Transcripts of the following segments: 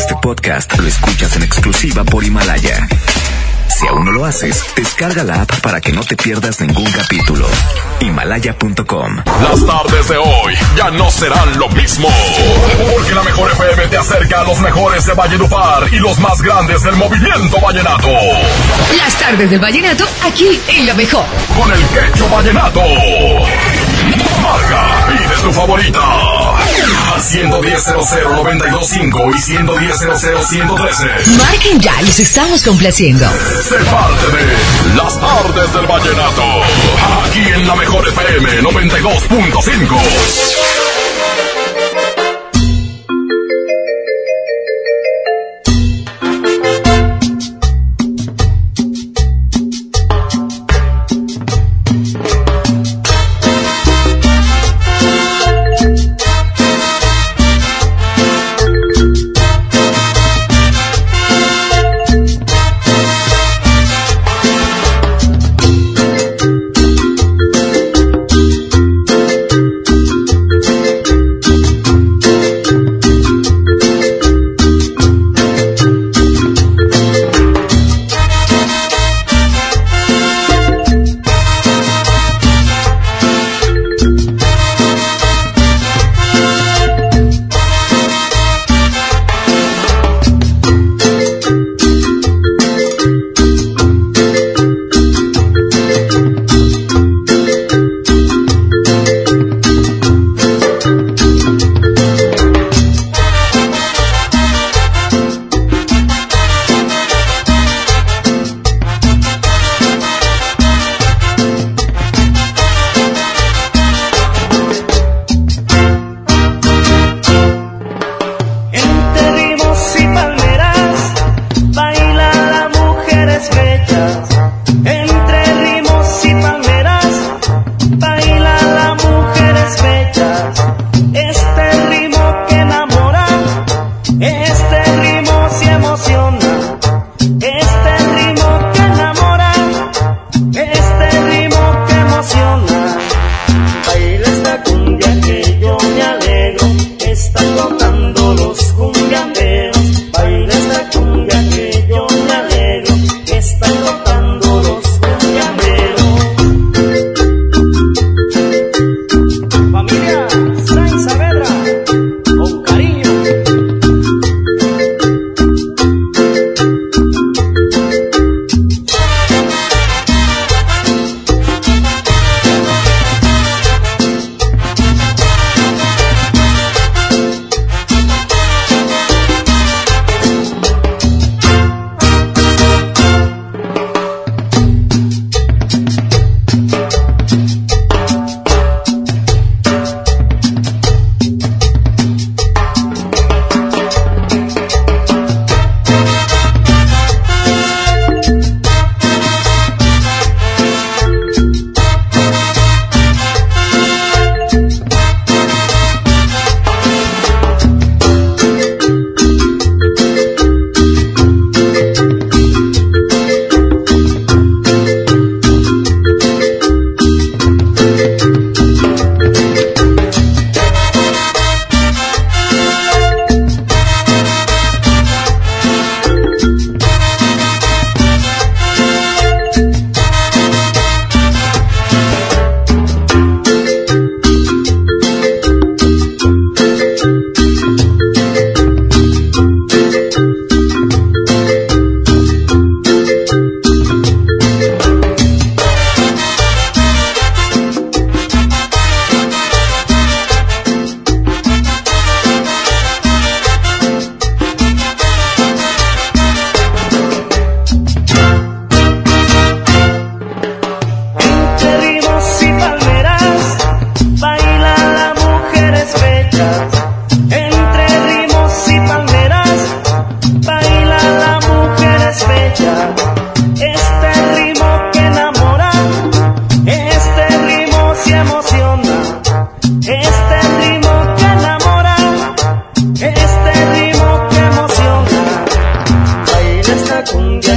Este podcast lo escuchas en exclusiva por Himalaya. Si aún no lo haces, descarga la app para que no te pierdas ningún capítulo. Himalaya.com. Las tardes de hoy ya no serán lo mismo. Porque la mejor FM te acerca a los mejores de Valledupar y los más grandes del movimiento vallenato. Las tardes del vallenato aquí en lo mejor. Con el quecho vallenato. Marca, pide tu favorita. Al 110 925 y 110 113 Marquen ya, los estamos complaciendo. Sé parte de Las Tardes del Vallenato. Aquí en la mejor FM 92.5.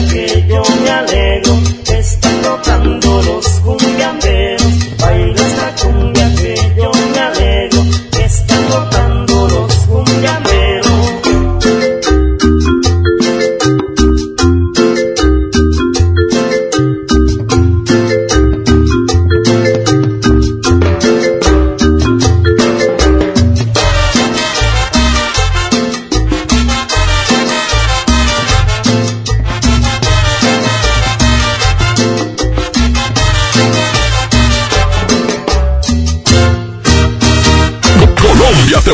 muchacha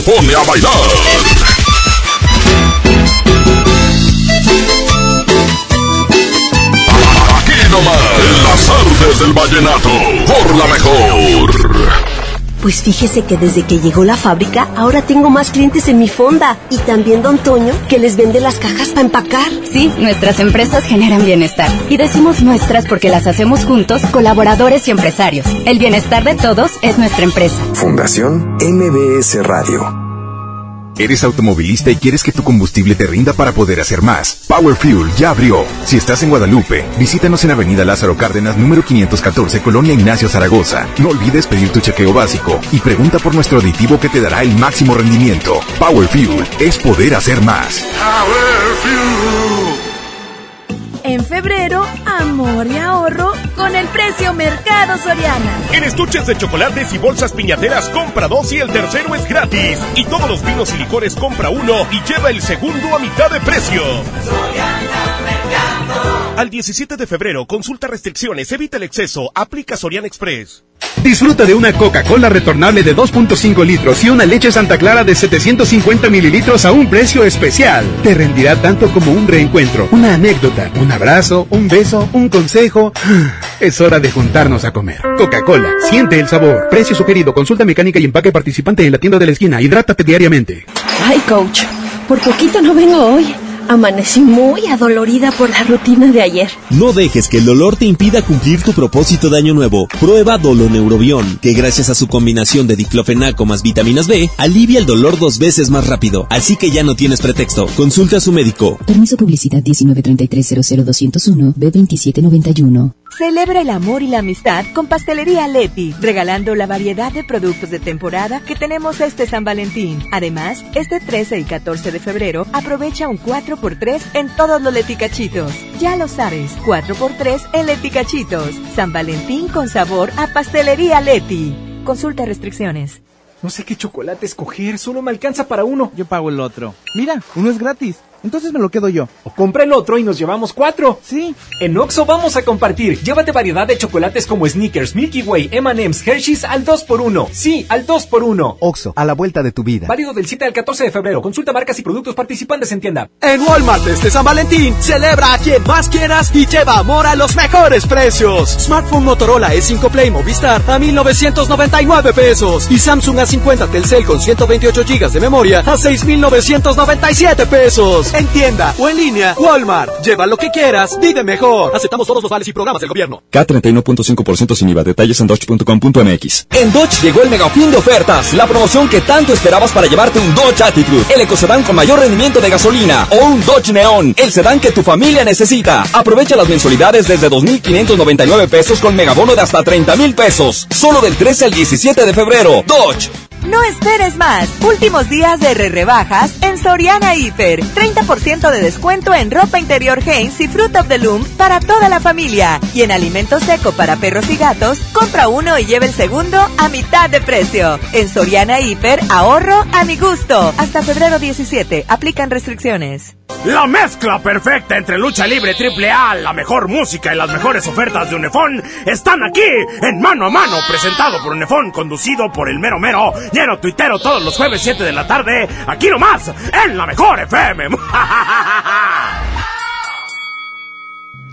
pone a bailar. Aquí nomás, en las artes del vallenato, por la mejor. Pues fíjese que desde que llegó la fábrica, ahora tengo más clientes en mi fonda. Y también Don Toño, que les vende las cajas para empacar. Sí, nuestras empresas generan bienestar. Y decimos nuestras porque las hacemos juntos, colaboradores y empresarios. El bienestar de todos es nuestra empresa. Fundación MBS Radio. ¿Eres automovilista y quieres que tu combustible te rinda para poder hacer más? Power Fuel ya abrió. Si estás en Guadalupe, visítanos en Avenida Lázaro Cárdenas, número 514, Colonia Ignacio Zaragoza. No olvides pedir tu chequeo básico y pregunta por nuestro aditivo que te dará el máximo rendimiento. Power Fuel es poder hacer más. Power Fuel. En febrero, amor y ahorro con el precio Mercado Soriana. En estuches de chocolates y bolsas piñateras compra dos y el tercero es gratis. Y todos los vinos y licores compra uno y lleva el segundo a mitad de precio. Al 17 de febrero, consulta restricciones, evita el exceso, aplica Soriana Express. Disfruta de una Coca-Cola retornable de 2.5 litros y una leche Santa Clara de 750 mililitros a un precio especial. Te rendirá tanto como un reencuentro, una anécdota, un abrazo, un beso, un consejo. Es hora de juntarnos a comer. Coca-Cola, siente el sabor. Precio sugerido, consulta mecánica y empaque participante en la tienda de la esquina. Hidrátate diariamente. Ay, coach, por poquito no vengo hoy. Amanecí muy adolorida por la rutina de ayer. No dejes que el dolor te impida cumplir tu propósito de año nuevo. Prueba Doloneurobión, que gracias a su combinación de diclofenaco más vitaminas B, alivia el dolor dos veces más rápido. Así que ya no tienes pretexto. Consulta a su médico. Permiso publicidad 193300201 B2791. Celebra el amor y la amistad con Pastelería Leti, regalando la variedad de productos de temporada que tenemos este San Valentín. Además, este 13 y 14 de febrero aprovecha un 4x3 en todos los leticachitos. Ya lo sabes, 4x3 en leticachitos. San Valentín con sabor a Pastelería Leti. Consulta restricciones. No sé qué chocolate escoger, solo me alcanza para uno. Yo pago el otro. Mira, uno es gratis. Entonces me lo quedo yo. O compra el otro y nos llevamos cuatro. Sí. En Oxo vamos a compartir. Llévate variedad de chocolates como Snickers, Milky Way, M&M's, Hershey's al 2x1. Sí, al 2x1. Oxo, a la vuelta de tu vida. Válido del 7 al 14 de febrero. Consulta marcas y productos participantes en tienda. En Walmart este San Valentín, celebra a quien más quieras y lleva amor a los mejores precios. Smartphone Motorola E5 Play Movistar a 1999 pesos y Samsung A50 Telcel con 128 GB de memoria a 6997 pesos. En tienda o en línea, Walmart. Lleva lo que quieras, vive mejor. Aceptamos todos los vales y programas del gobierno. K31.5% sin IVA. Detalles en dodge.com.mx. En Dodge llegó el mega fin de ofertas. La promoción que tanto esperabas para llevarte un Dodge Attitude. El ecocedán con mayor rendimiento de gasolina. O un Dodge Neon. El sedán que tu familia necesita. Aprovecha las mensualidades desde 2.599 pesos con megabono de hasta 30.000 pesos. Solo del 13 al 17 de febrero. Dodge. No esperes más. Últimos días de re rebajas en Soriana Hiper. 30% de descuento en ropa interior Hanes y Fruit of the Loom para toda la familia. Y en alimento seco para perros y gatos, compra uno y lleva el segundo a mitad de precio. En Soriana Hiper, ahorro a mi gusto. Hasta febrero 17. Aplican restricciones. La mezcla perfecta entre lucha libre triple A, la mejor música y las mejores ofertas de Unefón están aquí en Mano a Mano, presentado por Unefón, conducido por el mero mero, tuitero todos los jueves 7 de la tarde, aquí nomás, en la mejor FM.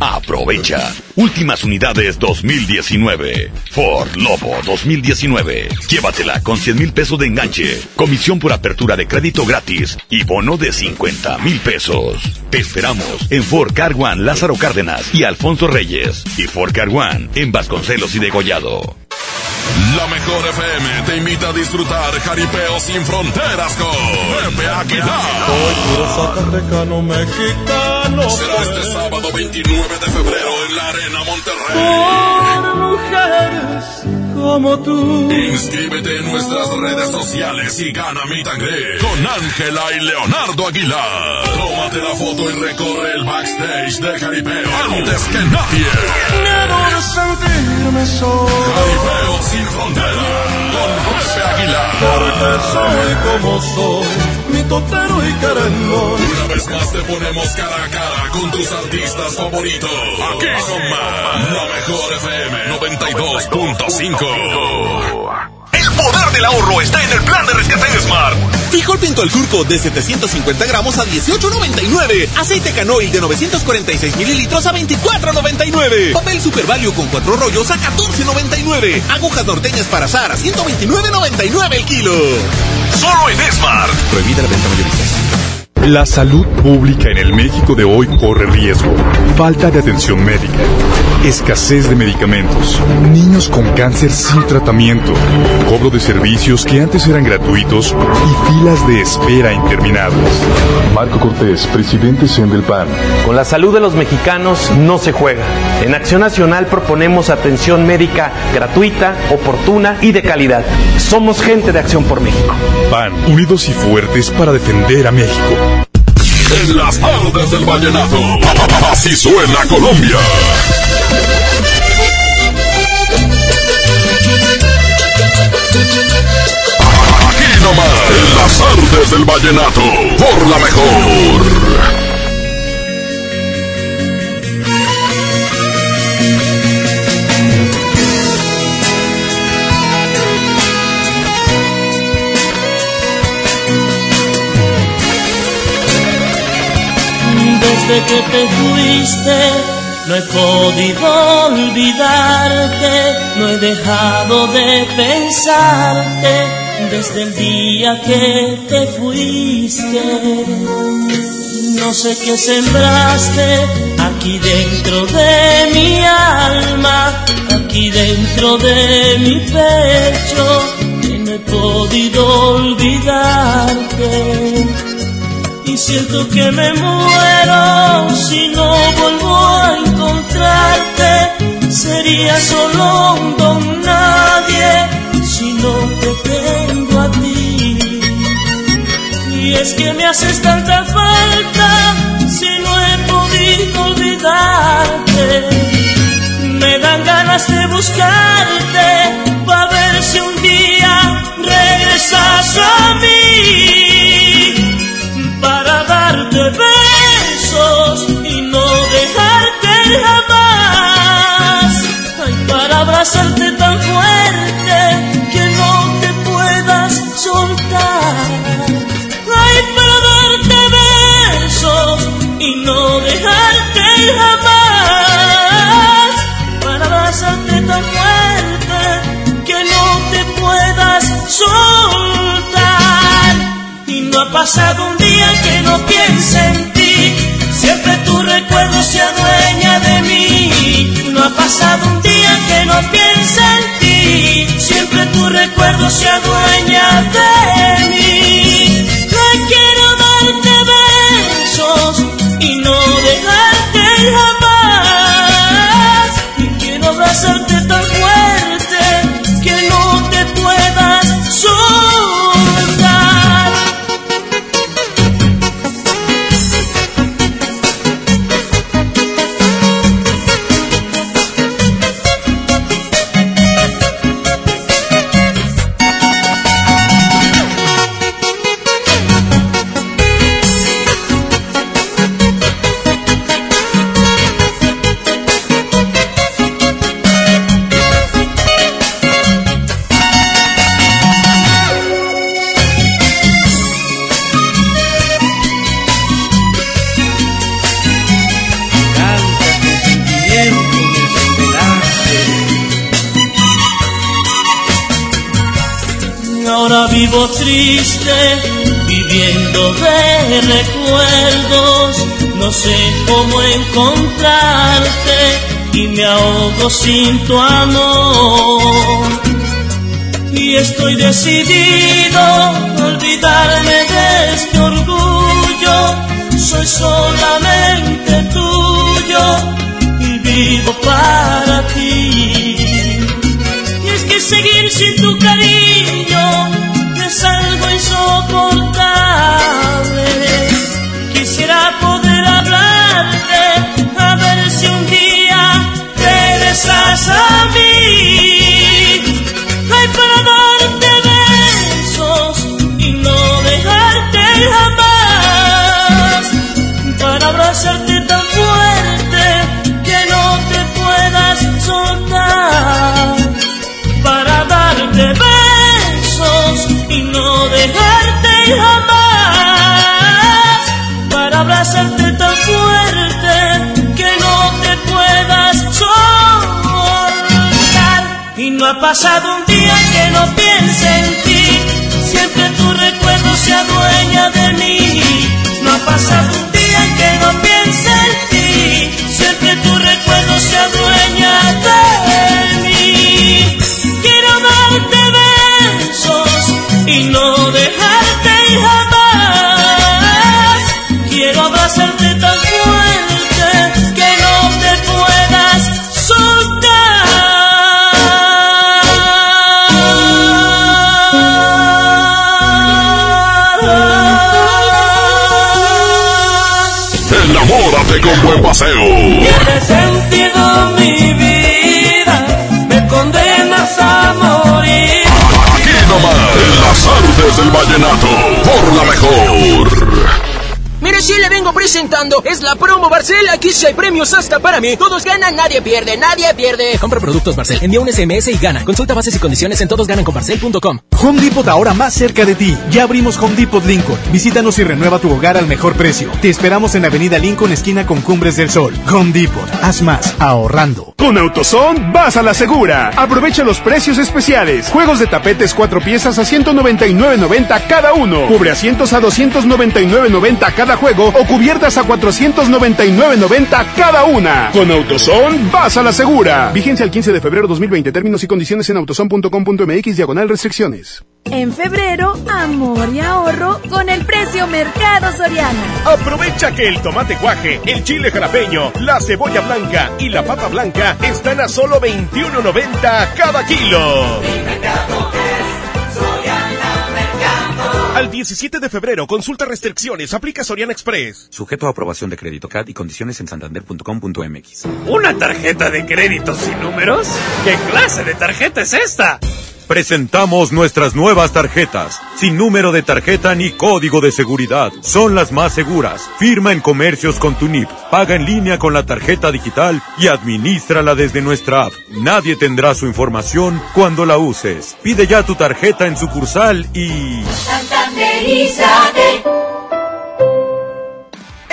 Aprovecha. Últimas unidades 2019. Ford Lobo 2019. Llévatela con 100 mil pesos de enganche, comisión por apertura de crédito gratis y bono de 50 mil pesos. Te esperamos en Ford Car One Lázaro Cárdenas y Alfonso Reyes y Ford Car One en Vasconcelos y Degollado. La mejor FM te invita a disfrutar Jaripeo sin fronteras con Pepe Aguilar. Soy puro zacatecano mexicano no Será este sábado 29 de febrero en la Arena Monterrey. Mujeres como tú. Inscríbete en nuestras redes sociales y gana mi tangre con Ángela y Leonardo Aguilar. Tómate la foto y recorre el backstage de Jaripeo antes que nadie. Miedo de sentirme solo. Jaripeo sin frontera con José Aguilar. Porque soy como soy, mi totero y querendón. Una vez más te ponemos cara a cara con tus artistas favoritos. Aquí nomás, la mejor FM 92.5. El poder del ahorro está en el plan de rescate de Smart. Frijol pinto al surco de 750 gramos a 18.99. Aceite canoil de 946 mililitros a 24.99. Papel Super Value con cuatro rollos a 14.99. Agujas norteñas para azar a 129.99 el kilo. Solo en Smart. Prohibida la venta mayorista. La salud pública en el México de hoy corre riesgo. Falta de atención médica, escasez de medicamentos, niños con cáncer sin tratamiento, cobro de servicios que antes eran gratuitos y filas de espera interminables. Marco Cortés, presidente CEN del PAN. Con la salud de los mexicanos no se juega. En Acción Nacional proponemos atención médica gratuita, oportuna y de calidad. Somos gente de Acción por México. PAN, unidos y fuertes para defender a México. En las tardes del vallenato. Así suena Colombia. Aquí nomás. En las tardes del vallenato. Por la mejor. Desde que te fuiste, no he podido olvidarte, no he dejado de pensarte desde el día que te fuiste. No sé qué sembraste aquí dentro de mi alma, aquí dentro de mi pecho, que no he podido olvidarte y siento que me muero si no vuelvo a encontrarte. Sería solo un don nadie si no te tengo a ti. Y es que me haces tanta falta si no he podido olvidarte. Me dan ganas de buscarte para ver si un día regresas a mí abrazarte tan fuerte que no te puedas soltar. Ay, para darte besos y no dejarte jamás. Para abrazarte tan fuerte que no te puedas soltar. Y no ha pasado un día que no piense en ti, siempre tu recuerdo se adueña de mí. No ha pasado un día no piense en ti, siempre tu recuerdo se adueña de mí. Recuerdos. No sé cómo encontrarte y me ahogo sin tu amor. Y estoy decidido a olvidarme de este orgullo. soy solamente tuyo y vivo para abrazarte tan fuerte que no te puedas soltar. Y no ha pasado un día que no piense en ti. Siempre tu recuerdo se adueña de mí. No ha pasado un día que no piense en ti. Siempre tu recuerdo se adueña de mí. Con buen paseo. Tiene sentido mi vida, me condenas a morir. Aquí nomás, en las artes del vallenato, por la mejor. Presentando, es la promo Barcel. Aquí sí hay premios hasta para mí. Todos ganan, nadie pierde, nadie pierde. Compra productos Barcel, envía un SMS y gana. Consulta bases y condiciones en todosgananconbarcel.com. Home Depot ahora más cerca de ti. Ya abrimos Home Depot Lincoln. Visítanos y renueva tu hogar al mejor precio. Te esperamos en Avenida Lincoln, esquina con Cumbres del Sol. Home Depot. Haz más, ahorrando. Con AutoZone vas a la segura. Aprovecha los precios especiales. Juegos de tapetes cuatro piezas a 199.90 cada uno. Cubre asientos a 299.90 cada juego o cubiertas a 499.90 cada una. Con AutoZone vas a la segura. Vigencia el 15 de febrero 2020. Términos y condiciones en autozone.com.mx diagonal restricciones. En febrero, amor y ahorro con el precio Mercado Soriana. Aprovecha que el tomate guaje, el chile jalapeño, la cebolla blanca y la papa blanca están a solo 21.90 cada kilo. Al 17 de febrero, consulta restricciones, aplica Soriana Express. Sujeto a aprobación de crédito CAD y condiciones en santander.com.mx. ¿Una tarjeta de crédito sin números? ¿Qué clase de tarjeta es esta? Presentamos nuestras nuevas tarjetas, sin número de tarjeta ni código de seguridad. Son las más seguras. Firma en comercios con tu NIP, paga en línea con la tarjeta digital y administrala desde nuestra app. Nadie tendrá su información cuando la uses. Pide ya tu tarjeta en sucursal y...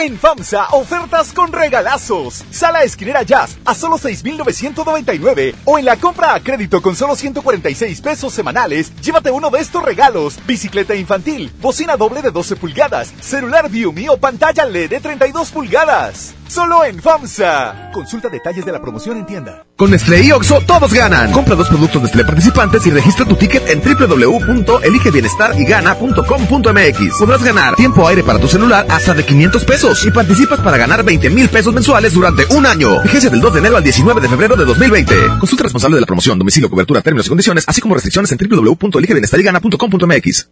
En FAMSA, ofertas con regalazos. Sala esquinera Jazz a solo 6,999. O en la compra a crédito con solo 146 pesos semanales, llévate uno de estos regalos. Bicicleta infantil, bocina doble de 12 pulgadas, celular Viumi o pantalla LED de 32 pulgadas. Solo en FAMSA. Consulta detalles de la promoción en tienda. Con Nestlé y Oxo todos ganan. Compra dos productos Nestlé participantes y registra tu ticket en www.eligebienestarygana.com.mx. Podrás ganar tiempo aire para tu celular hasta de 500 pesos y participas para ganar 20 mil pesos mensuales durante un año. Vigencia del 2 de enero al 19 de febrero de 2020. Consulta responsable de la promoción, domicilio, cobertura, términos y condiciones, así como restricciones en www.eligebienestarygana.com.mx.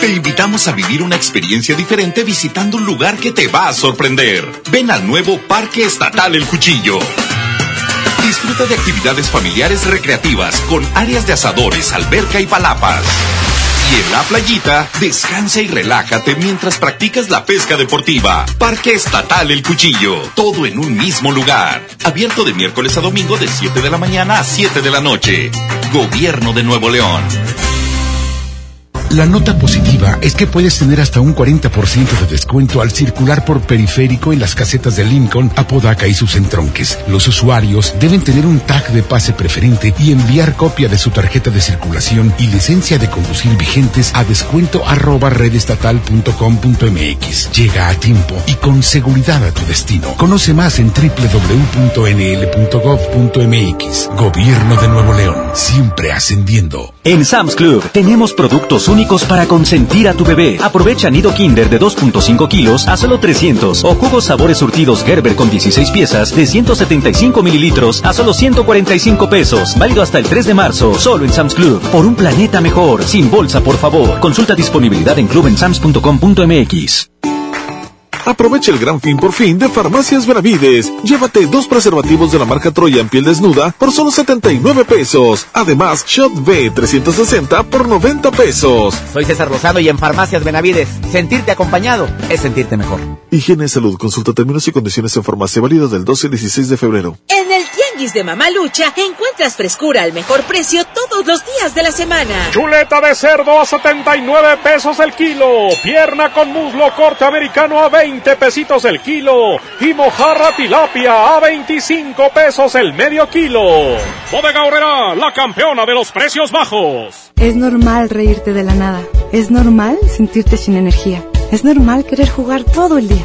Te invitamos a vivir una experiencia diferente visitando un lugar que te va a sorprender. Ven al nuevo Parque Estatal El Cuchillo. Disfruta de actividades familiares recreativas con áreas de asadores, alberca y palapas. Y en la playita, descansa y relájate mientras practicas la pesca deportiva. Parque Estatal El Cuchillo. Todo en un mismo lugar. Abierto de miércoles a domingo de 7 de la mañana a 7 de la noche. Gobierno de Nuevo León. La nota positiva es que puedes tener hasta un 40% de descuento al circular por periférico en las casetas de Lincoln, Apodaca y sus entronques. Los usuarios deben tener un tag de pase preferente y enviar copia de su tarjeta de circulación y licencia de conducir vigentes a descuento arroba redestatal.com.mx. Llega a tiempo y con seguridad a tu destino. Conoce más en www.nl.gov.mx. Gobierno de Nuevo León, siempre ascendiendo. En Sam's Club tenemos productos únicos para consentir a tu bebé. Aprovecha nido Kinder de 2.5 kilos a solo 300 o jugos sabores surtidos Gerber con 16 piezas de 175 mililitros a solo 145 pesos. Válido hasta el 3 de marzo, solo en Sam's Club. Por un planeta mejor, sin bolsa, por favor. Consulta disponibilidad en clubensams.com.mx. Aprovecha el gran fin por fin de Farmacias Benavides. Llévate dos preservativos de la marca Troya en piel desnuda por solo 79 pesos. Además, Shot B 360 por 90 pesos. Soy César Rosado y en Farmacias Benavides. Sentirte acompañado es sentirte mejor. Higiene y salud. Consulta términos y condiciones en farmacia válidas del 12 al 16 de febrero. En el Tianguis de Mamalucha encuentras frescura al mejor precio todos los días de la semana. Chuleta de cerdo a 79 pesos el kilo. Pierna con muslo corte americano a 20 pesitos el kilo y mojarra tilapia a 25 pesos el medio kilo. Bodega Horrera, la campeona de los precios bajos. Es normal reírte de la nada. Es normal sentirte sin energía. Es normal querer jugar todo el día.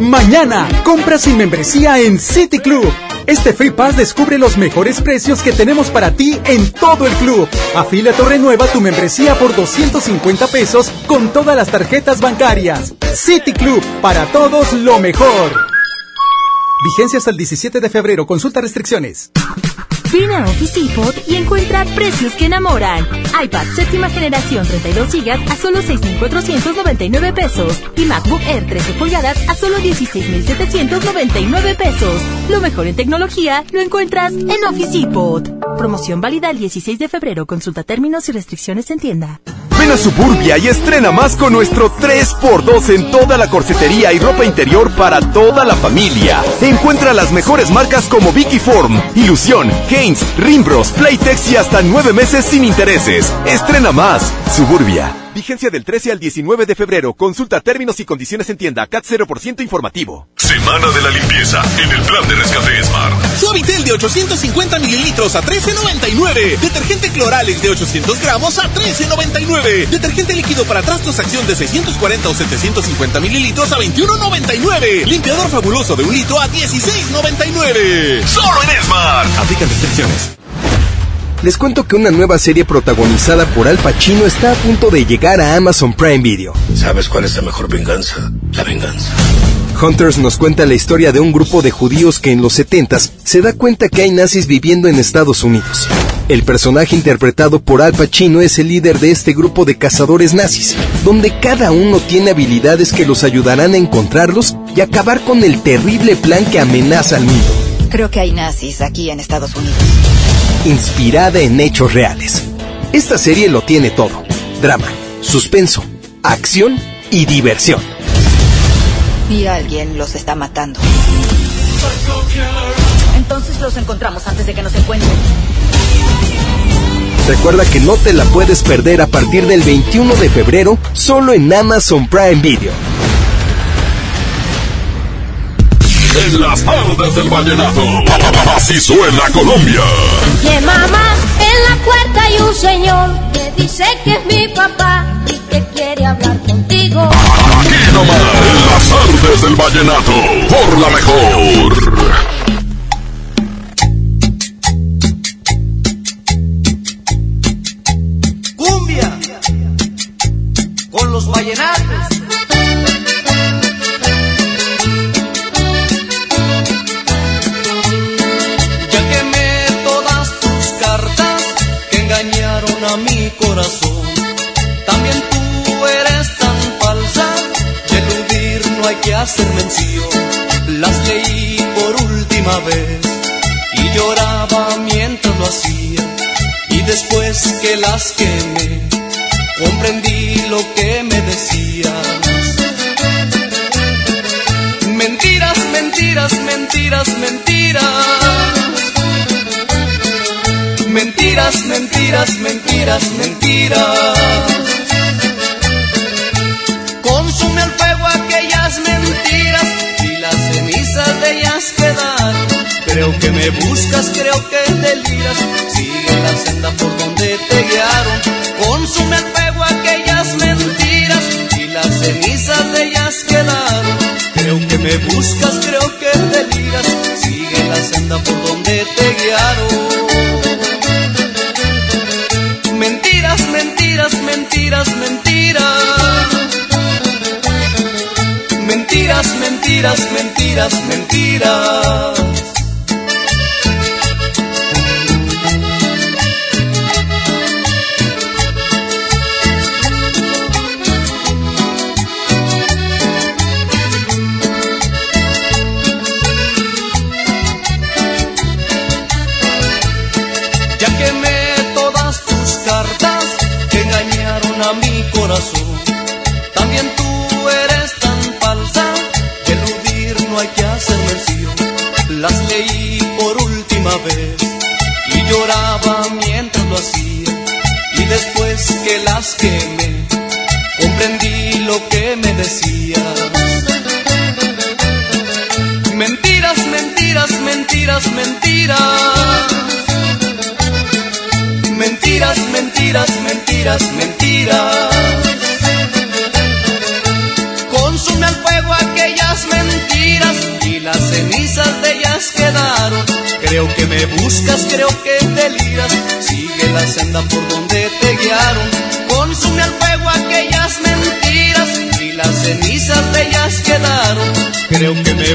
Mañana, compra sin membresía en City Club. Este Free Pass descubre los mejores precios que tenemos para ti en todo el club. Afíliate o renueva tu membresía por 250 pesos con todas las tarjetas bancarias. City Club, para todos lo mejor. Vigencia hasta el 17 de febrero. Consulta restricciones. Ven a Office Depot y encuentra precios que enamoran. iPad séptima generación 32 GB a solo 6.499 pesos. Y MacBook Air 13 pulgadas a solo 16.799 pesos. Lo mejor en tecnología lo encuentras en Office Depot. Promoción válida el 16 de febrero. Consulta términos y restricciones en tienda. Ven Suburbia y estrena más con nuestro 3x2 en toda la corsetería y ropa interior para toda la familia. Encuentra las mejores marcas como Vicky Form, Ilusión, Haynes, Rimbros, Playtex y hasta nueve meses sin intereses. Estrena más. Suburbia. Vigencia del 13 al 19 de febrero. Consulta términos y condiciones en tienda. CAT 0% informativo. Semana de la limpieza en el plan de rescate Smart. Suavitel de 850 mililitros a 13.99. Detergente Cloralex de 800 gramos a 13.99. Detergente líquido para trastos acción de 640 o 750 mililitros a 21.99. Limpiador fabuloso de un litro a 16.99. Solo en Smart. Aplican restricciones. Les cuento que una nueva serie protagonizada por Al Pacino está a punto de llegar a Amazon Prime Video. ¿Sabes cuál es la mejor venganza? La venganza. Hunters nos cuenta la historia de un grupo de judíos que en los 70 se da cuenta que hay nazis viviendo en Estados Unidos. El personaje interpretado por Al Pacino es el líder de este grupo de cazadores nazis, donde cada uno tiene habilidades que los ayudarán a encontrarlos y acabar con el terrible plan que amenaza al mundo. Creo que hay nazis aquí en Estados Unidos. Inspirada en hechos reales. Esta serie lo tiene todo. Drama, suspenso, acción y diversión. Y alguien los está matando. Entonces los encontramos antes de que nos encuentren. Recuerda que no te la puedes perder a partir del 21 de febrero solo en Amazon Prime Video. En las tardes del vallenato. Así suena Colombia. Que mamá, en la puerta hay un señor que dice que es mi papá y que quiere hablar contigo. Aquí nomás, en las tardes del vallenato. Por la mejor. Mentiras, mentiras, mentiras,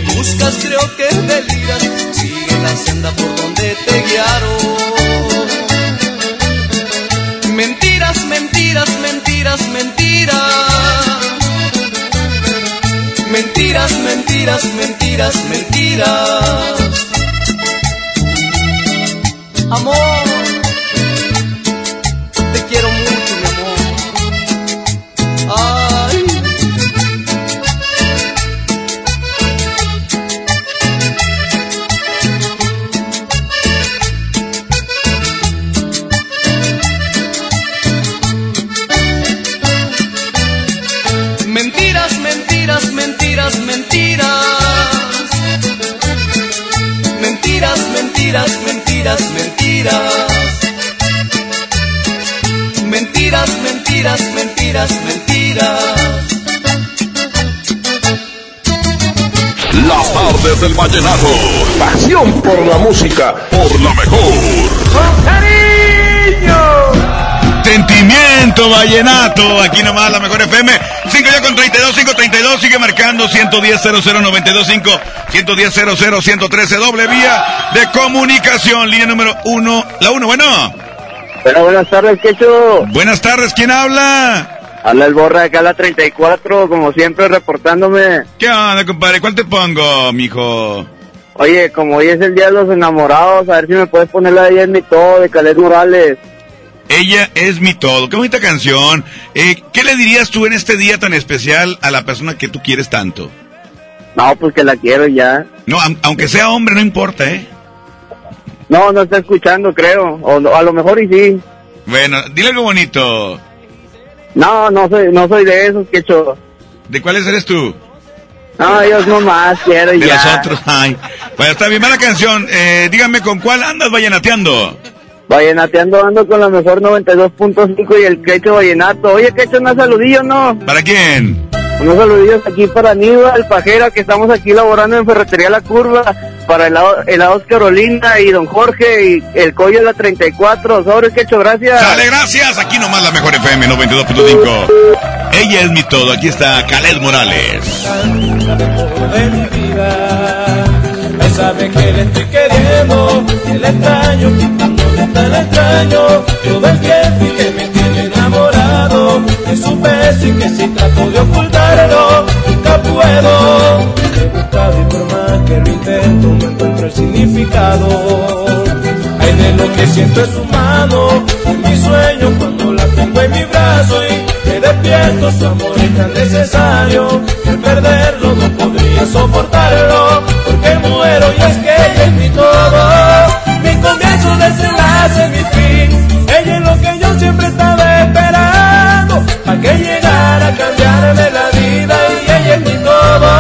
buscas, creo que deliras. Sigue la senda por donde te guiaron. Mentiras, mentiras, mentiras, mentiras. Mentiras, mentiras, mentiras, mentiras. Vallenato, aquí nomás la mejor FM. 5 ya con 32, 532, sigue marcando 110 00925, 110 00 113, doble vía de comunicación, línea número 1, la 1, bueno. Bueno, buenas tardes, Quecho. Buenas tardes, ¿quién habla? Habla el borra de acá, la 34, como siempre, reportándome. ¿Qué onda, compadre? ¿Cuál te pongo, mijo? Oye, como hoy es el Día de los Enamorados, a ver si me puedes poner la de mi todo, de Caled Morales. Ella es mi todo. Qué bonita canción. Eh, ¿Qué le dirías tú en este día tan especial a la persona que tú quieres tanto? No, pues que la quiero ya. No, aun- aunque sea hombre, no importa, ¿eh? No, no está escuchando, creo. O a lo mejor y sí. Bueno, dile algo bonito. No, no soy, no soy de esos, Quecho. ¿De cuáles eres tú? No, ellos no más quiero y De ya. los otros. Ay. Bueno, está bien, mala canción. Eh, dígame, ¿con cuál andas vallenateando? Vallenateando ando con la mejor 92.5 y el Quecho Vallenato. Oye, Quecho, un saludillo, ¿no? ¿Para quién? Unos saludillos aquí para Aníbal Pajera, que estamos aquí laborando en Ferretería La Curva, para el helados Carolina y Don Jorge y el Coyo de la 34. Sobre, Quecho, gracias. Dale, gracias. Aquí nomás la mejor FM 92.5. Ella es mi todo. Aquí está Caled Morales. sabe que le estoy queriendo, que le tan extraño. Todo el tiempo y que me tiene enamorado de su beso y que si trato de ocultarlo, nunca puedo. He buscado y por más que lo intento, no encuentro el significado. Ay, de lo que siento es su mano, en mi sueño cuando la tengo en mi brazo y me despierto, su amor es tan necesario que perderlo no podría soportarlo, porque muero y es que ella es mi todo, comienzo, desenlace, mi fin. Ella es lo que yo siempre estaba esperando, a que llegara a cambiarme la vida y ella es mi todo.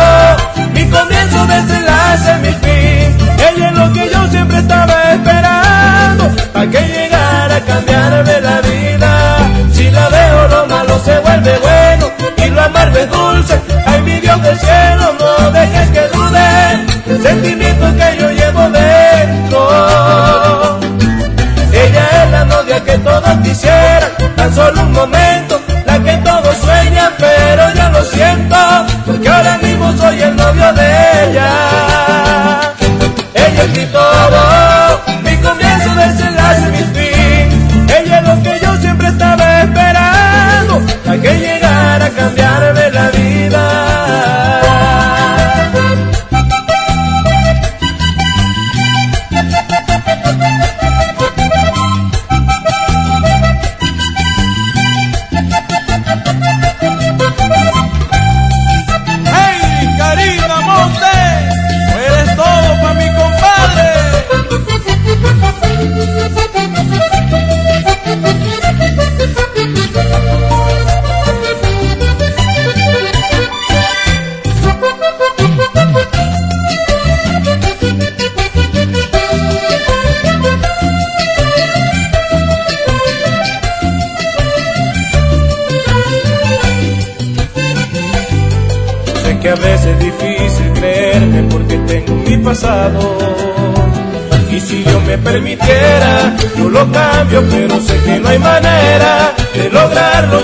Mi comienzo, desenlace, mi fin. Ella es lo que yo siempre estaba esperando, a que llegara a cambiarme la vida. Si la veo, lo malo se vuelve bueno y lo amargo dulce. Ay, mi Dios del cielo, no dejes que cambio, pero sé que no hay manera de lograrlo.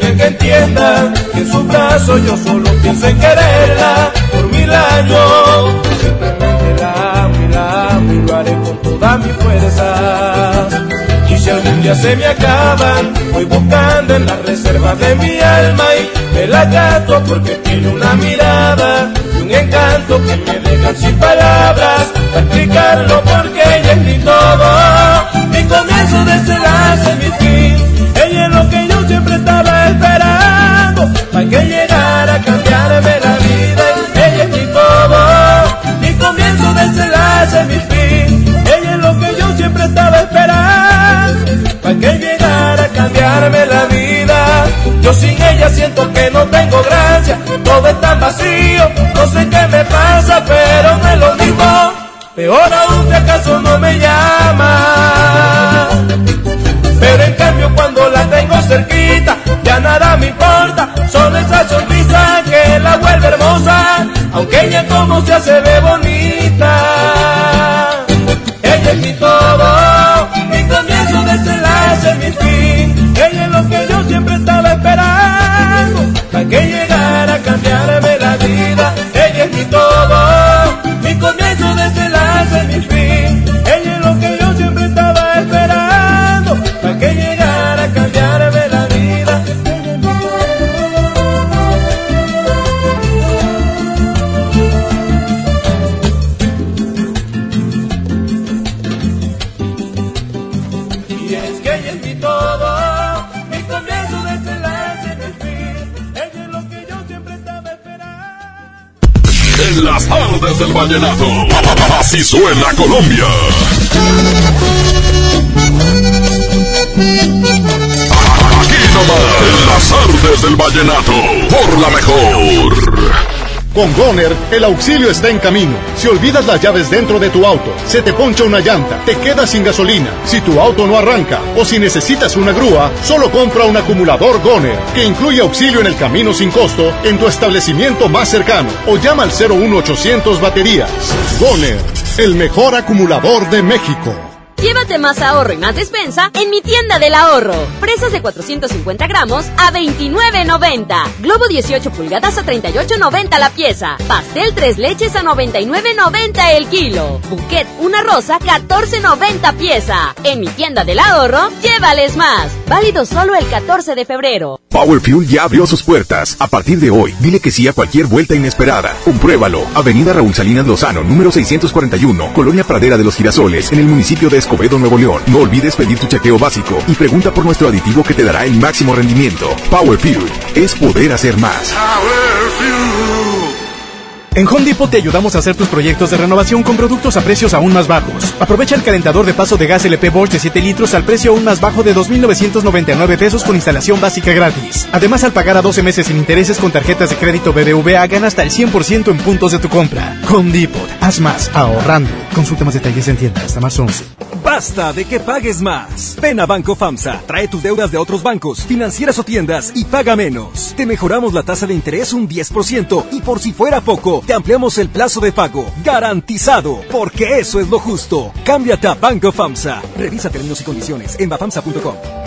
Que, que entienda que en su brazo yo solo pienso en quererla por mil años. Simplemente la amo y la amo y lo haré con todas mis fuerzas. Y si algún día se me acaban, voy buscando en las reservas de mi alma y me la gato porque tiene una mirada y un encanto que me dejan sin palabras para explicarlo porque ella es mi todo, mi comienzo desenlace, mi fin. Ella es lo que yo siempre estaba esperando para que llegara a cambiarme la vida. Ella es mi todo, mi comienzo desenlace, mi fin. Ella es lo que yo siempre estaba esperando para que llegara a cambiarme la vida. Yo sin ella siento que no tengo gracia, todo es tan vacío, no sé qué me pasa, pero es lo mismo. Peor aún si acaso no me llama. Cerquita, ya nada me importa, solo esa sonrisa que la vuelve hermosa, aunque ella como se hace ve bonita. En las tardes del vallenato. Así suena Colombia. Aquí nomás. En las tardes del vallenato. Por la mejor. Con Goner, el auxilio está en camino. Si olvidas las llaves dentro de tu auto, se te poncha una llanta, te quedas sin gasolina, si tu auto no arranca o si necesitas una grúa, solo compra un acumulador Goner, que incluye auxilio en el camino sin costo en tu establecimiento más cercano o llama al 01800 baterías. Goner, el mejor acumulador de México. Más ahorro y más despensa en mi tienda del ahorro. Presas de 450 gramos a 29.90. Globo 18 pulgadas a 38.90 la pieza. Pastel 3 leches a 99.90 el kilo. Bouquet una rosa 14.90 pieza. En mi tienda del ahorro, llévales más. Válido solo el 14 de febrero. Power Fuel ya abrió sus puertas. A partir de hoy, dile que sí a cualquier vuelta inesperada. Compruébalo. Avenida Raúl Salinas Lozano, número 641, Colonia Pradera de los Girasoles, en el municipio de Escobedo, Nuevo León. No olvides pedir tu chequeo básico y pregunta por nuestro aditivo que te dará el máximo rendimiento. Power Fuel es poder hacer más. En Home Depot te ayudamos a hacer tus proyectos de renovación con productos a precios aún más bajos. Aprovecha el calentador de paso de gas LP Bosch de 7 litros al precio aún más bajo de 2.999 pesos con instalación básica gratis. Además, al pagar a 12 meses sin intereses con tarjetas de crédito BBVA, gana hasta el 100% en puntos de tu compra. Home haz más ahorrando. Consulta más detalles en tienda hasta marzo 11. Basta de que pagues más. Ven a Banco FAMSA, trae tus deudas de otros bancos, financieras o tiendas y paga menos. Te mejoramos la tasa de interés un 10% y por si fuera poco, te ampliamos el plazo de pago. Garantizado, porque eso es lo justo. Cámbiate a Banco FAMSA. Revisa términos y condiciones en bafamsa.com.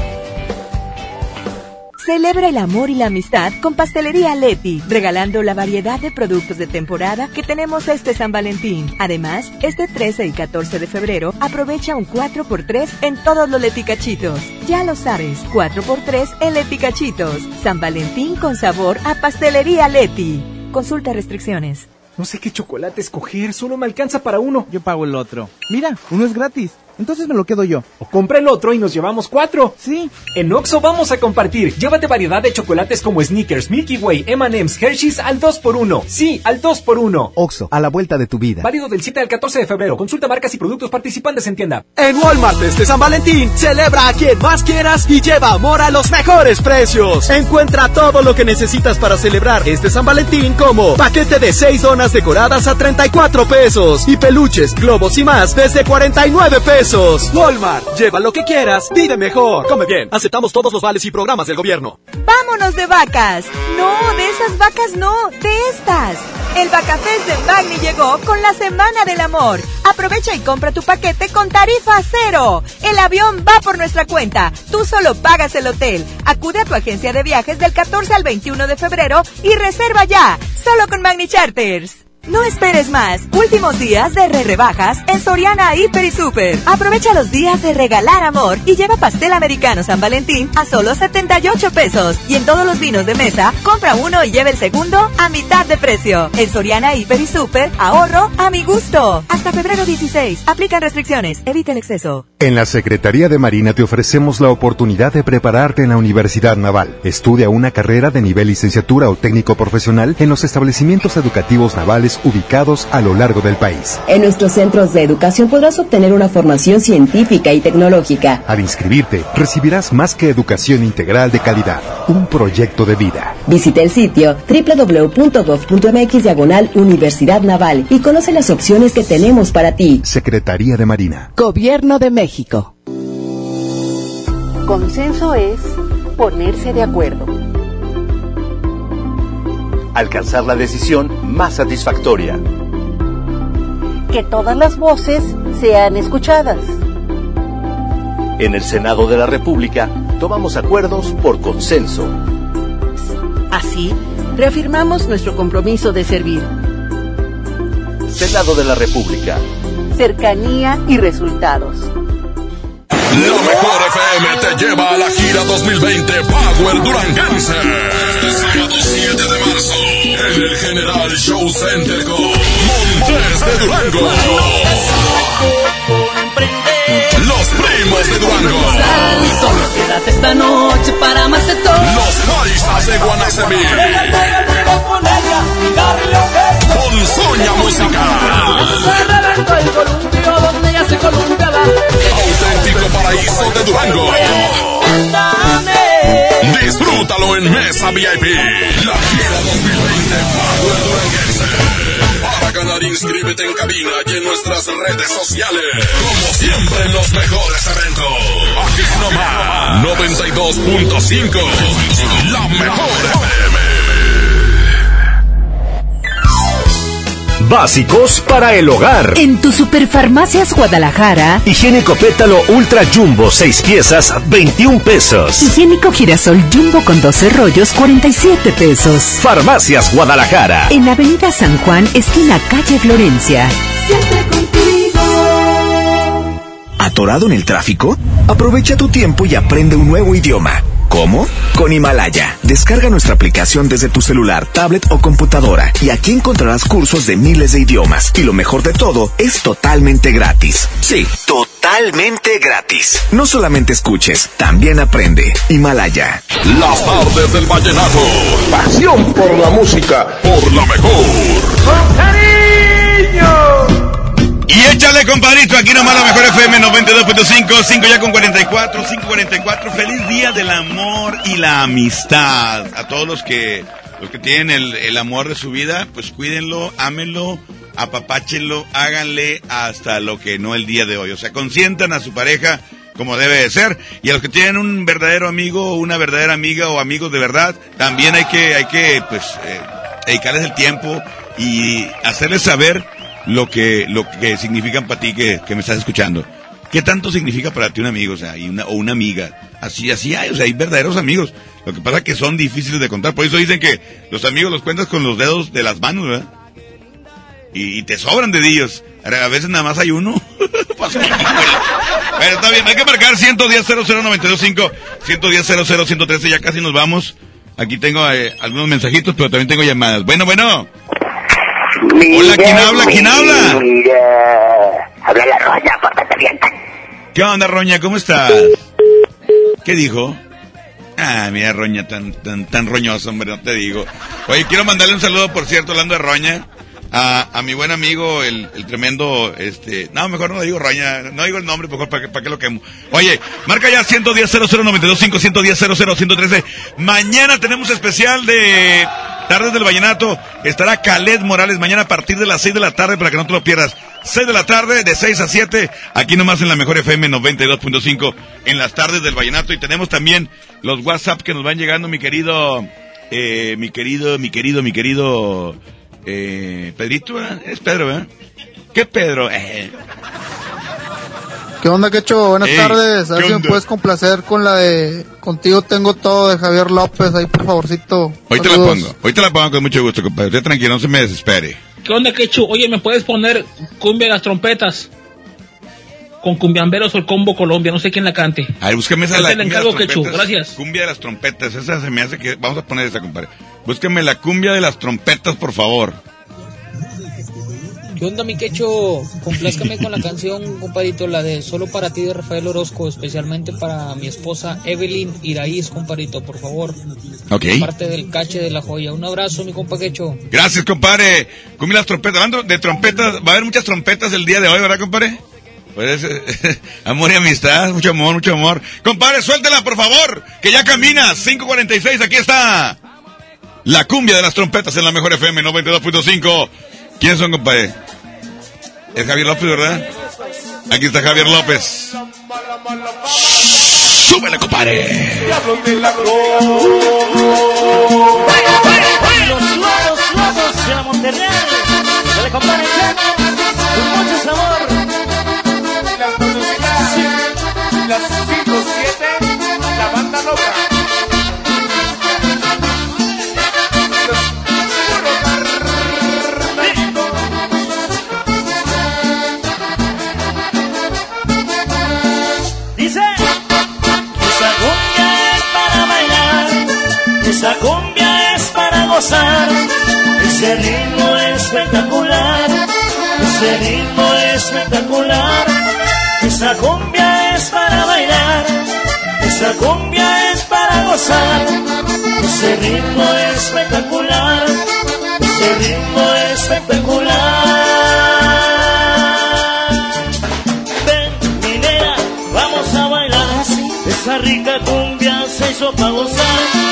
Celebra el amor y la amistad con Pastelería Leti, regalando la variedad de productos de temporada que tenemos este San Valentín. Además, este 13 y 14 de febrero aprovecha un 4x3 en todos los leticachitos. Ya lo sabes, 4x3 en leticachitos. San Valentín con sabor a Pastelería Leti. Consulta restricciones. No sé qué chocolate escoger, solo me alcanza para uno. Yo pago el otro. Mira, uno es gratis. Entonces me lo quedo yo. O compra el otro y nos llevamos cuatro. Sí. En Oxo vamos a compartir. Llévate variedad de chocolates como Snickers, Milky Way, M&M's, Hershey's al 2x1. Sí, al 2x1. Oxo, a la vuelta de tu vida. Válido del 7 al 14 de febrero. Consulta marcas y productos participantes en tienda. En Walmart este San Valentín, celebra a quien más quieras y lleva amor a los mejores precios. Encuentra todo lo que necesitas para celebrar este San Valentín como paquete de 6 donas decoradas a 34 pesos y peluches, globos y más desde 49 pesos. Walmart, lleva lo que quieras, vive mejor. Come bien, aceptamos todos los vales y programas del gobierno. ¡Vámonos de vacas! No, de esas vacas no, de estas. El Vacafest de Magni llegó con la Semana del Amor. Aprovecha y compra tu paquete con tarifa cero. El avión va por nuestra cuenta. Tú solo pagas el hotel. Acude a tu agencia de viajes del 14 al 21 de febrero y reserva ya. Solo con Magni Charters. No esperes más. Últimos días de re rebajas en Soriana Hiper y Super. Aprovecha los días de regalar amor y lleva pastel americano San Valentín a solo 78 pesos. Y en todos los vinos de mesa, compra uno y lleva el segundo a mitad de precio. En Soriana Hiper y Super, ahorro a mi gusto. Hasta febrero 16. Aplican restricciones. Evita el exceso. En la Secretaría de Marina te ofrecemos la oportunidad de prepararte en la Universidad Naval. Estudia una carrera de nivel licenciatura o técnico profesional en los establecimientos educativos navales ubicados a lo largo del país. En nuestros centros de educación podrás obtener una formación científica y tecnológica. Al inscribirte, recibirás más que educación integral de calidad, un proyecto de vida. Visita el sitio www.gov.mx diagonal Universidad Naval y conoce las opciones que tenemos para ti. Secretaría de Marina. Gobierno de México. Consenso es ponerse de acuerdo alcanzar la decisión más satisfactoria. Que todas las voces sean escuchadas. En el Senado de la República tomamos acuerdos por consenso. Así, reafirmamos nuestro compromiso de servir. Senado de la República. Cercanía y resultados. La mejor FM te lleva a la gira 2020 Power Duranguense. Este sábado 7 de marzo en el General Show Center con Montes de Durango. Los primos de Durango. Quédate esta noche para más de todo. Los paisas de Guanacemí. Con Soña Música. Auténtico paraíso de Durango. Disfrútalo en Mesa VIP. La gira 2020 Power Duranguense. Para ganar, inscríbete en cabina y en nuestras redes sociales. Como siempre en los mejores eventos. Aquí nomás 92.5. La mejor FM. Básicos para el hogar. En tu Superfarmacias Guadalajara. Higiénico pétalo Ultra Jumbo 6 piezas 21 pesos. Higiénico girasol Jumbo con 12 rollos 47 pesos. Farmacias Guadalajara. En Avenida San Juan, esquina calle Florencia. Siempre contigo. ¿Atorado en el tráfico? Aprovecha tu tiempo y aprende un nuevo idioma. ¿Cómo? Con Himalaya. Descarga nuestra aplicación desde tu celular, tablet o computadora y aquí encontrarás cursos de miles de idiomas. Y lo mejor de todo, es totalmente gratis. Sí, totalmente gratis. No solamente escuches, también aprende. Himalaya. Las tardes del vallenato. Pasión por la música, por la mejor. Y échale, compadrito, aquí nomás la mejor FM 92.5, 5 ya con 44, 5.44. Feliz día del amor y la amistad. A todos los que, los que tienen el, el amor de su vida, pues cuídenlo, ámenlo, apapáchenlo, háganle hasta lo que no el día de hoy. O sea, consientan a su pareja como debe de ser. Y a los que tienen un verdadero amigo una verdadera amiga o amigos de verdad, también hay que, hay que, pues, eh, dedicarles el tiempo y hacerles saber lo que, lo que significan para ti que, que me estás escuchando. ¿Qué tanto significa para ti un amigo, o sea, y una, o una amiga? Así, así hay, o sea, hay verdaderos amigos. Lo que pasa es que son difíciles de contar. Por eso dicen que los amigos los cuentas con los dedos de las manos, ¿verdad? Y, te sobran dedillos. A veces nada más hay uno. Pero está bien, hay que marcar 110 00925 110 113 ya casi nos vamos. Aquí tengo eh, algunos mensajitos, pero también tengo llamadas. Bueno, bueno. Hola, ¿quién habla? ¿Quién habla? Habla la roña, pórtate bien. ¿Qué onda, Roña? ¿Cómo estás? ¿Qué dijo? Ah, mira, Roña, tan, tan, tan roñoso, hombre, no te digo. Oye, quiero mandarle un saludo, por cierto, hablando de Roña, a, a mi buen amigo, el, el tremendo, este, no, mejor no lo digo Roña, no digo el nombre, mejor para que, para que lo quemo. Oye, marca ya 110 00925 110 113 Mañana tenemos especial de Tardes del Vallenato. Estará Caled Morales mañana a partir de las 6 de la tarde para que no te lo pierdas. 6 de la tarde, de 6 a 7, aquí nomás en la mejor FM 92.5 en las tardes del Vallenato. Y tenemos también los WhatsApp que nos van llegando, mi querido, eh, mi querido, mi querido, mi querido, eh, Pedrito, ¿verdad? Es Pedro, ¿verdad? ¿Qué Pedro? Eh. ¿Qué onda, Quecho? Buenas Ey, tardes. A ver ¿qué si me puedes complacer con la de Contigo tengo todo de Javier López. Ahí, por favorcito. Hoy te la pongo, hoy te la pongo con mucho gusto, compadre. Usted tranquilo, no se me desespere. ¿Qué onda, Quechu? Oye, ¿me puedes poner cumbia de las trompetas? Con cumbiamberos o el combo Colombia, no sé quién la cante. A ver, búscame esa la te la cumbia de encargo, trompetas. gracias. Cumbia de las trompetas, esa se me hace que... Vamos a poner esa, compadre. Búscame la cumbia de las trompetas, por favor. ¿Qué onda, mi quecho? Complázcame con la canción, compadrito, la de Solo para ti de Rafael Orozco, especialmente para mi esposa Evelyn Iraíz, compadrito, por favor. Ok. Parte del cache de la joya. Un abrazo, mi compa quecho. Gracias, compadre. De las trompetas. Hablando de trompetas, va a haber muchas trompetas el día de hoy, ¿verdad, compadre? Pues, eh, amor y amistad, mucho amor, mucho amor. Compadre, suéltela, por favor, que ya camina. 546, aquí está. La cumbia de las trompetas en la mejor FM 92.5. ¿Quiénes son, compadre? Es Javier López, ¿verdad? Aquí está Javier López. Súbele, compadre. Los lobos, lobos de la Monterreal. Se le compara con mucho sabor. Ese ritmo es espectacular, ese ritmo es espectacular, esa cumbia es para bailar, esa cumbia es para gozar, ese ritmo es espectacular, ese ritmo es espectacular. Ven, minera, vamos a bailar. Esa rica cumbia se hizo para gozar.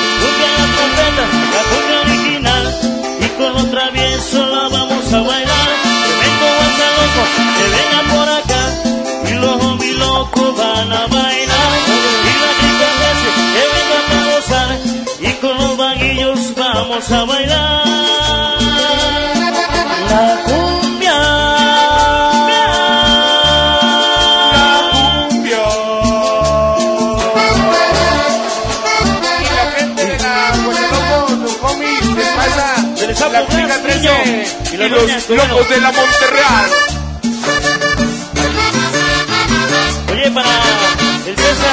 Van a bailar. Y la rica veces que vengan para gozar. Y con los vaguillos vamos a bailar. La cumbia. Y la gente de la Hueseloco, los homies de Pasa, la chica 13 y los locos de la Monterreal.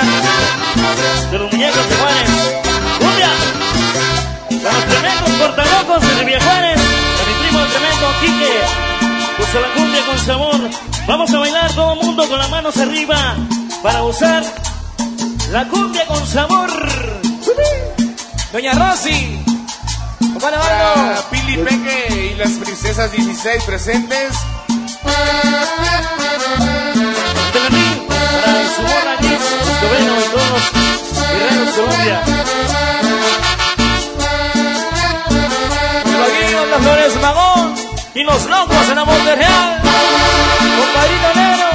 El de los muñecos de Juárez. ¡Cumbia! Para los tremendos portalocos de Rivia Juárez. A mi primo tremendo Quique. Usa la cumbia con sabor. Vamos a bailar todo el mundo con las manos arriba. Para usar la cumbia con sabor. Doña Rosy. Compadre Para Pili Peque y las princesas 16 presentes. Para su Gis, Escobedo y todos los guerreros Colombia. Los Flores Magón. y los locos en la Monterreal. Compadrito Nero.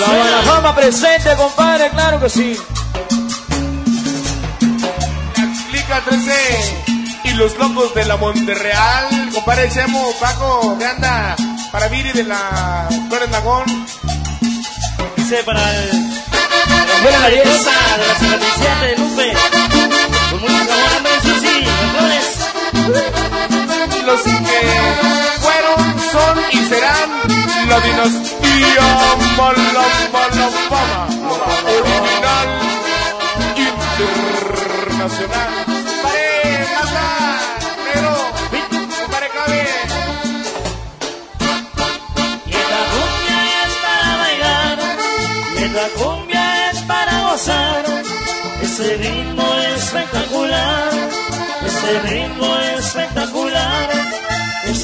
La buena fama presente, compadre, claro que sí. Explica 13 y los locos de la Monterreal. Compadre Chemo, Paco, ¿qué anda? Para Viri de la Flores Lagón. Para el. Para la de la 57 de Lupe. Con mucho hombre, Susi. Los que fueron, son y serán la dinastía Malafama. Original internacional.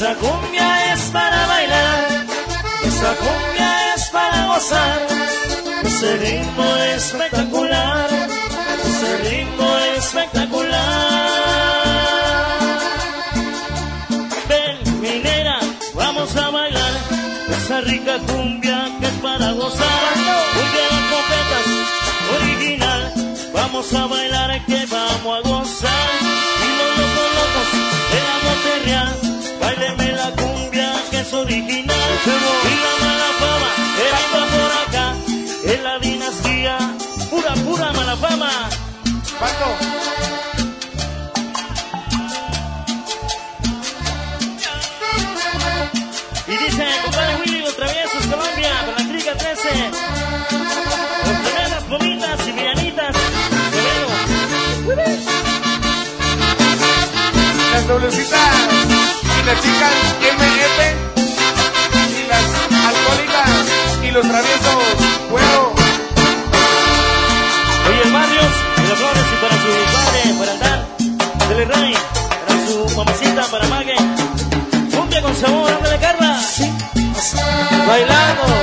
Esa cumbia es para bailar, esa cumbia es para gozar. Ese ritmo es espectacular, ese ritmo es espectacular. Ven, minera, vamos a bailar esa rica cumbia que es para gozar. Cumbia de trompetas, original. Vamos a bailar que Las doblecitas y las chicas MF y las alcohólicas y los traviesos. Bueno, Oye, el Barrios, y los flores y para su padre, para Dan, del Rey, para su mamacita, para Mague. Cumbia con sabor, ándale Carla. Bailando.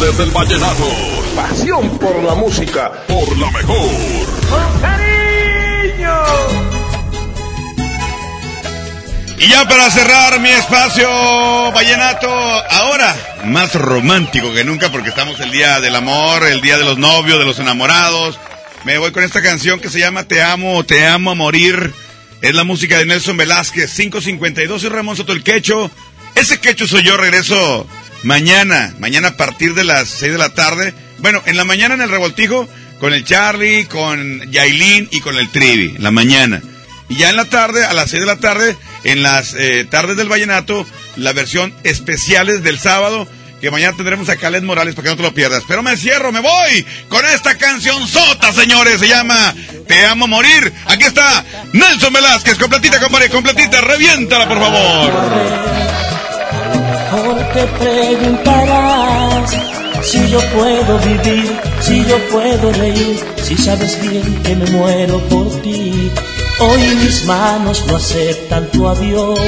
Tardes del vallenato. Pasión por la música. Por la mejor. Con cariño. Y ya para cerrar mi espacio vallenato, ahora más romántico que nunca porque estamos el día del amor, el día de los novios, de los enamorados. Me voy con esta canción que se llama Te amo, te amo a morir. Es la música de Nelson Velázquez, 552 y Ramón Soto el Quecho. Ese Quecho soy yo, regreso mañana, mañana a partir de las 6 de la tarde. Bueno, en la mañana en el revoltijo con el Charlie, con Yailin y con el Trivi, en la mañana. Y ya en la tarde, a las 6 de la tarde, en las eh, tardes del vallenato, la versión especiales del sábado, que mañana tendremos a Caled Morales para que no te lo pierdas. Pero me cierro, me voy con esta canción sota, señores, se llama Te amo morir. Aquí está Nelson Velázquez, completita, compadre, completita, reviéntala, por favor. Mejor te preguntarás si yo puedo vivir, si yo puedo reír, si sabes bien que me muero por ti. Hoy mis manos no aceptan tu adiós.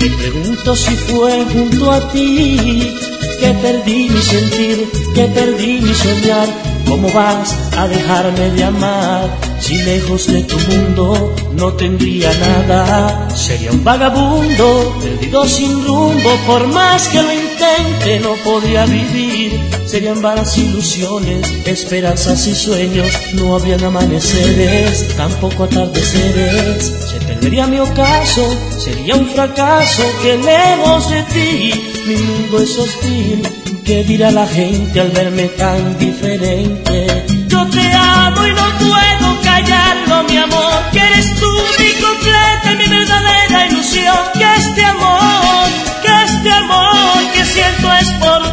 Me pregunto si fue junto a ti que perdí mi sentir, que perdí mi soñar. ¿Cómo vas a dejarme de amar? Si lejos de tu mundo no tendría nada, sería un vagabundo, perdido sin rumbo. Por más que lo intente, no podría vivir. Serían vanas ilusiones, esperanzas y sueños. No habrían amaneceres, tampoco atardeceres. Se perdería mi ocaso, sería un fracaso que lejos de ti mi mundo es hostil. ¿Qué dirá la gente al verme tan diferente? Yo te amo y no puedo callarlo, mi amor. Que eres tú mi completa mi verdadera ilusión. Que este amor, que este amor que siento es por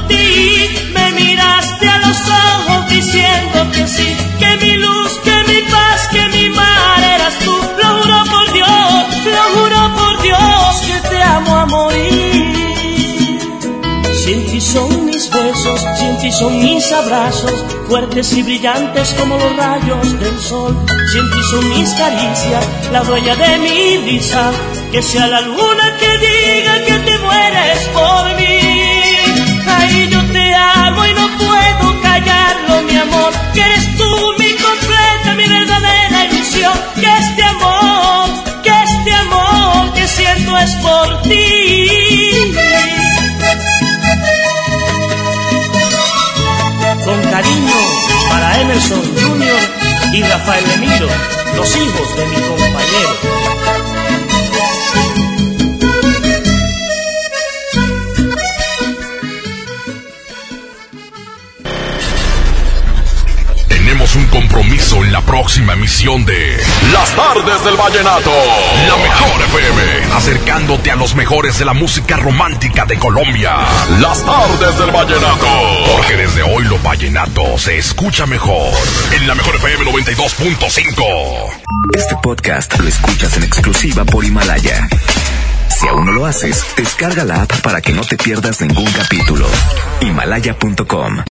son mis abrazos, fuertes y brillantes como los rayos del sol. Ti son mis caricias, la dueña de mi risa, que sea la luna que diga que te mueres por mí. Ay, yo te amo y no puedo callarlo, mi amor, que eres tú mi completa, mi verdadera ilusión, que este amor, que este amor que siento es por ti. Cariño para Emerson Jr. y Rafael Emiro, los hijos de mi compañero. Compromiso en la próxima emisión de Las Tardes del Vallenato. La mejor FM, acercándote a los mejores de la música romántica de Colombia. Las Tardes del Vallenato. Porque desde hoy lo vallenato se escucha mejor. En la mejor FM 92.5. Este podcast lo escuchas en exclusiva por Himalaya. Si aún no lo haces, descarga la app para que no te pierdas ningún capítulo. Himalaya.com